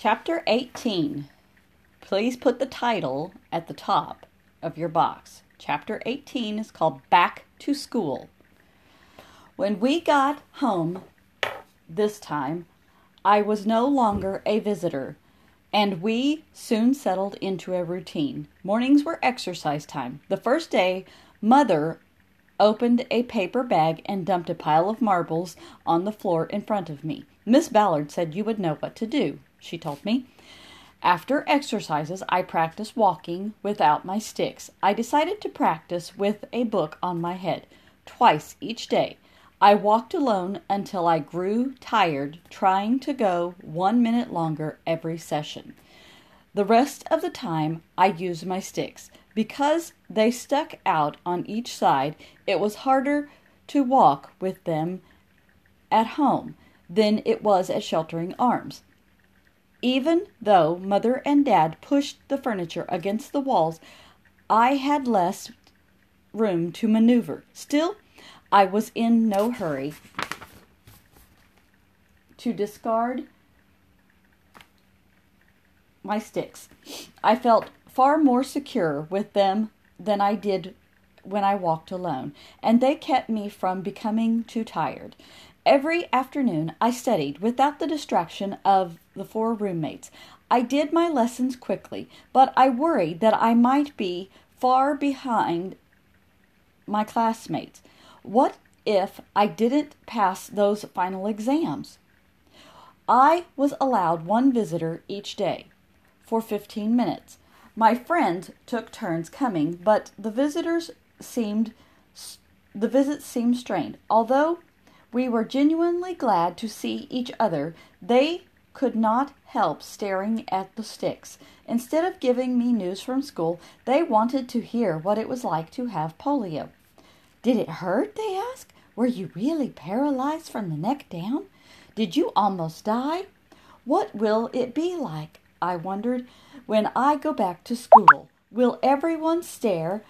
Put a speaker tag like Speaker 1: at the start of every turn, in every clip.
Speaker 1: Chapter 18. Please put the title at the top of your box. Chapter 18 is called Back to School. When we got home this time, I was no longer a visitor, and we soon settled into a routine. Mornings were exercise time. The first day, Mother opened a paper bag and dumped a pile of marbles on the floor in front of me. Miss Ballard said you would know what to do, she told me. After exercises, I practiced walking without my sticks. I decided to practice with a book on my head twice each day. I walked alone until I grew tired trying to go one minute longer every session. The rest of the time, I used my sticks. Because they stuck out on each side, it was harder to walk with them at home than it was at Sheltering Arms. Even though Mother and Dad pushed the furniture against the walls, I had less room to maneuver. Still, I was in no hurry to discard my sticks. I felt far more secure with them than I did when I walked alone, and they kept me from becoming too tired. Every afternoon I studied without the distraction of the four roommates. I did my lessons quickly, but I worried that I might be far behind my classmates. What if I didn't pass those final exams? I was allowed one visitor each day for 15 minutes. My friends took turns coming, but the visitors seemed the visits seemed strained. Although we were genuinely glad to see each other, they could not help staring at the sticks. Instead of giving me news from school, they wanted to hear what it was like to have polio. Did it hurt? they asked. Were you really paralyzed from the neck down? Did you almost die? What will it be like? I wondered. When I go back to school, will everyone stare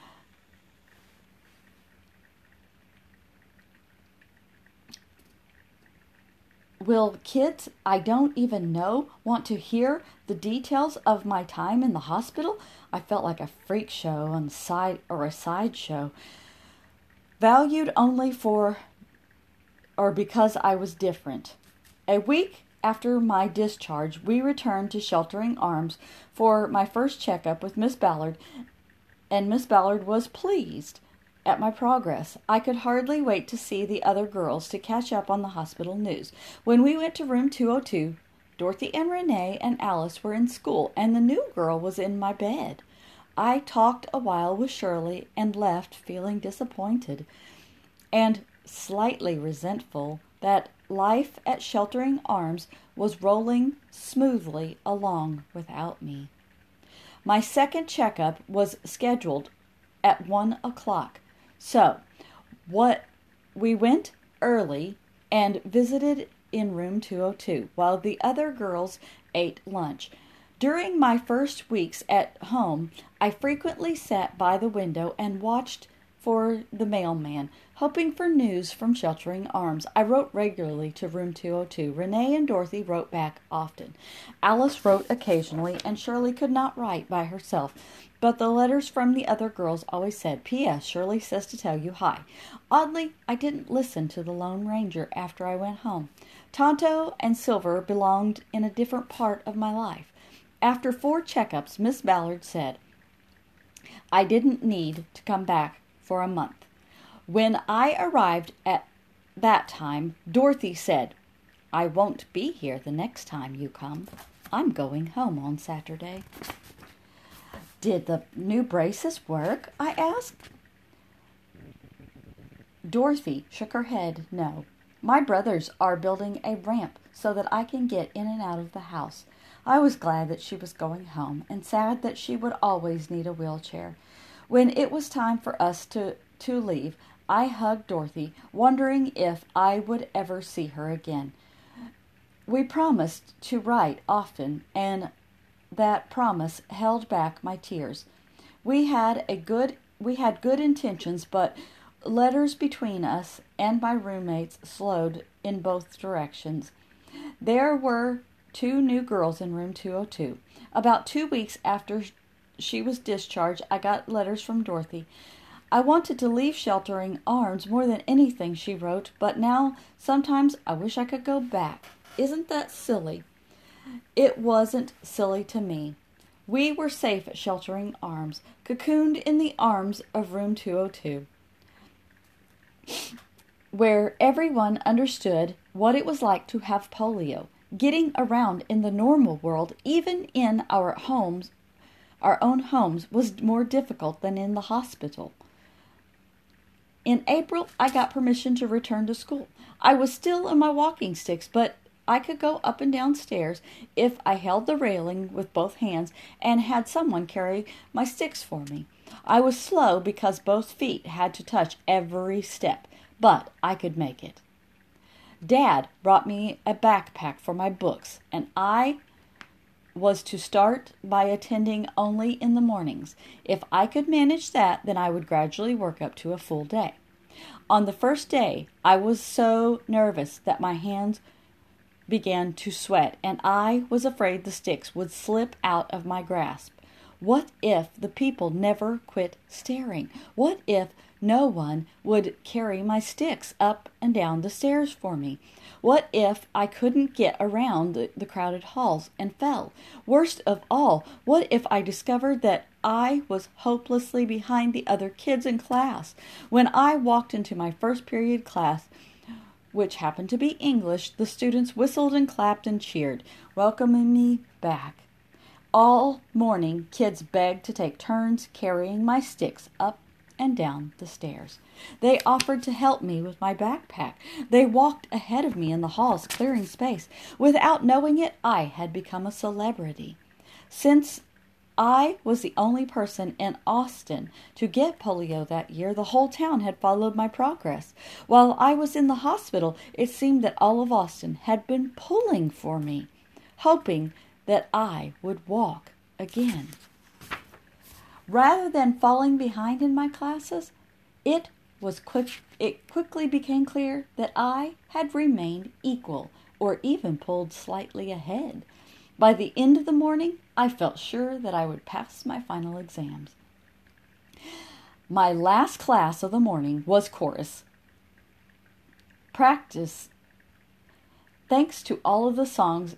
Speaker 1: Will kids I don't even know want to hear the details of my time in the hospital? I felt like a freak show on side or a sideshow, valued only for or because I was different. A week after my discharge, we returned to Sheltering Arms for my first checkup with Miss Ballard, and Miss Ballard was pleased at my progress. I could hardly wait to see the other girls to catch up on the hospital news. When we went to room 202, Dorothy and Renee and Alice were in school, and the new girl was in my bed. I talked a while with Shirley and left feeling disappointed and slightly resentful that life at Sheltering Arms was rolling smoothly along without me. My second checkup was scheduled at one o'clock. So, what we went early and visited in room 202 while the other girls ate lunch. During my first weeks at home, I frequently sat by the window and watched for the mailman, hoping for news from Sheltering Arms. I wrote regularly to room 202. Renee and Dorothy wrote back often. Alice wrote occasionally, and Shirley could not write by herself. But the letters from the other girls always said, P.S. Shirley says to tell you hi. Oddly, I didn't listen to the Lone Ranger after I went home. Tonto and Silver belonged in a different part of my life. After four checkups, Miss Ballard said, I didn't need to come back for a month. When I arrived at that time, Dorothy said, I won't be here the next time you come. I'm going home on Saturday. Did the new braces work? I asked. Dorothy shook her head no. My brothers are building a ramp so that I can get in and out of the house. I was glad that she was going home and sad that she would always need a wheelchair. When it was time for us to, to leave, I hugged Dorothy, wondering if I would ever see her again. We promised to write often, and that promise held back my tears. We had a good we had good intentions, but letters between us and my roommates slowed in both directions. There were two new girls in room 202. About two weeks after she was discharged, I got letters from Dorothy. I wanted to leave Sheltering Arms more than anything, she wrote, but now sometimes I wish I could go back. Isn't that silly? It wasn't silly to me. We were safe at Sheltering Arms, cocooned in the arms of room 202, where everyone understood what it was like to have polio. Getting around in the normal world, even in our homes, our own homes, was more difficult than in the hospital. In April, I got permission to return to school. I was still in my walking sticks, but I could go up and down stairs if I held the railing with both hands and had someone carry my sticks for me. I was slow because both feet had to touch every step, but I could make it. Dad brought me a backpack for my books, and I was to start by attending only in the mornings. If I could manage that, then I would gradually work up to a full day. On the first day, I was so nervous that my hands began to sweat, and I was afraid the sticks would slip out of my grasp. What if the people never quit staring? What if no one would carry my sticks up and down the stairs for me? What if I couldn't get around the, the, crowded halls and fell? Worst of all, what if I discovered that I was hopelessly behind the other kids in class? When I walked into my first period class, which happened to be English, the students whistled and clapped and cheered, welcoming me back. All morning, kids begged to take turns carrying my sticks up and down the stairs. They offered to help me with my backpack. They walked ahead of me in the halls, clearing space. Without knowing it, I had become a celebrity. Since I was the only person in Austin to get polio that year. The whole town had followed my progress. While I was in the hospital, it seemed that all of Austin had been pulling for me, hoping that I would walk again. Rather than falling behind in my classes, it was quick it quickly became clear that I had remained equal or even pulled slightly ahead. By the end of the morning, I felt sure that I would pass my final exams. My last class of the morning was chorus. Practice. Thanks to all of the songs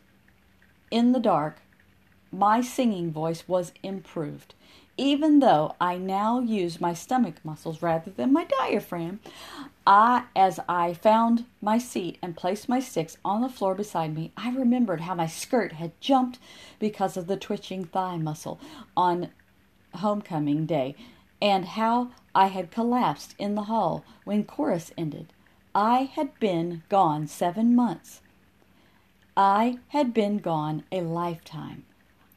Speaker 1: in the dark, my singing voice was improved. Even though I now use my stomach muscles rather than my diaphragm, I, as I found my seat and placed my sticks on the floor beside me, I remembered how my skirt had jumped because of the twitching thigh muscle on homecoming day, and how I had collapsed in the hall when chorus ended. I had been gone seven months. I had been gone a lifetime.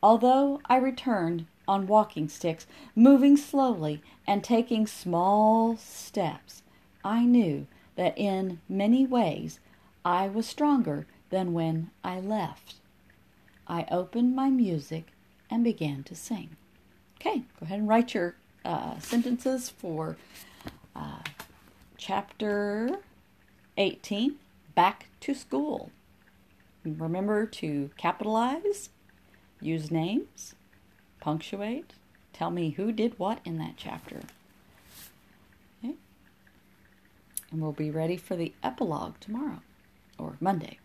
Speaker 1: Although I returned on walking sticks, moving slowly and taking small steps, I knew that in many ways I was stronger than when I left. I opened my music and began to sing. Okay, go ahead and write your uh, sentences for uh, chapter 18 Back to School. Remember to capitalize, use names, punctuate, tell me who did what in that chapter. Okay? And we'll be ready for the epilogue tomorrow or Monday.